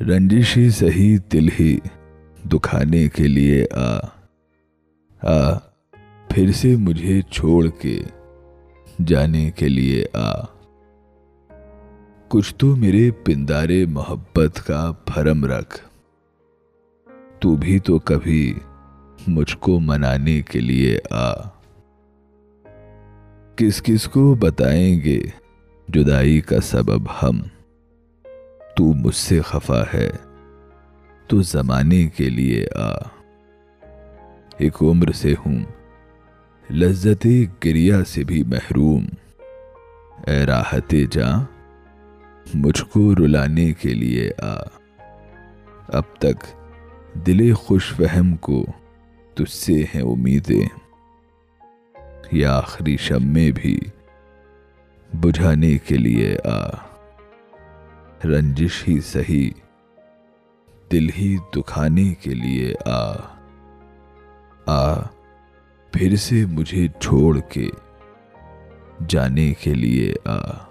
رنجشی سہی دل ہی دکھانے کے لیے آ۔ آ، پھر سے مجھے چھوڑ کے جانے کے لیے آ۔ کچھ تو میرے پندارے محبت کا بھرم رکھ۔ تو بھی تو کبھی مجھ کو منانے کے لیے آ۔ کس کس کو بتائیں گے جدائی کا سبب ہم؟ تو مجھ سے خفا ہے۔ تو زمانے کے لیے آ۔ ایک عمر سے ہوں۔ لذت گریا سے بھی محروم۔ اے راحت جاں، مجھ کو رلانے کے لیے آ۔ اب تک دل خوش فہم کو تجھ سے ہیں امیدیں۔ یا آخری شم میں بھی بجھانے کے لیے آ۔ رنجش ہی سہی دل ہی دکھانے کے لیے آ۔ آ۔ پھر سے مجھے چھوڑ کے جانے کے لیے آ۔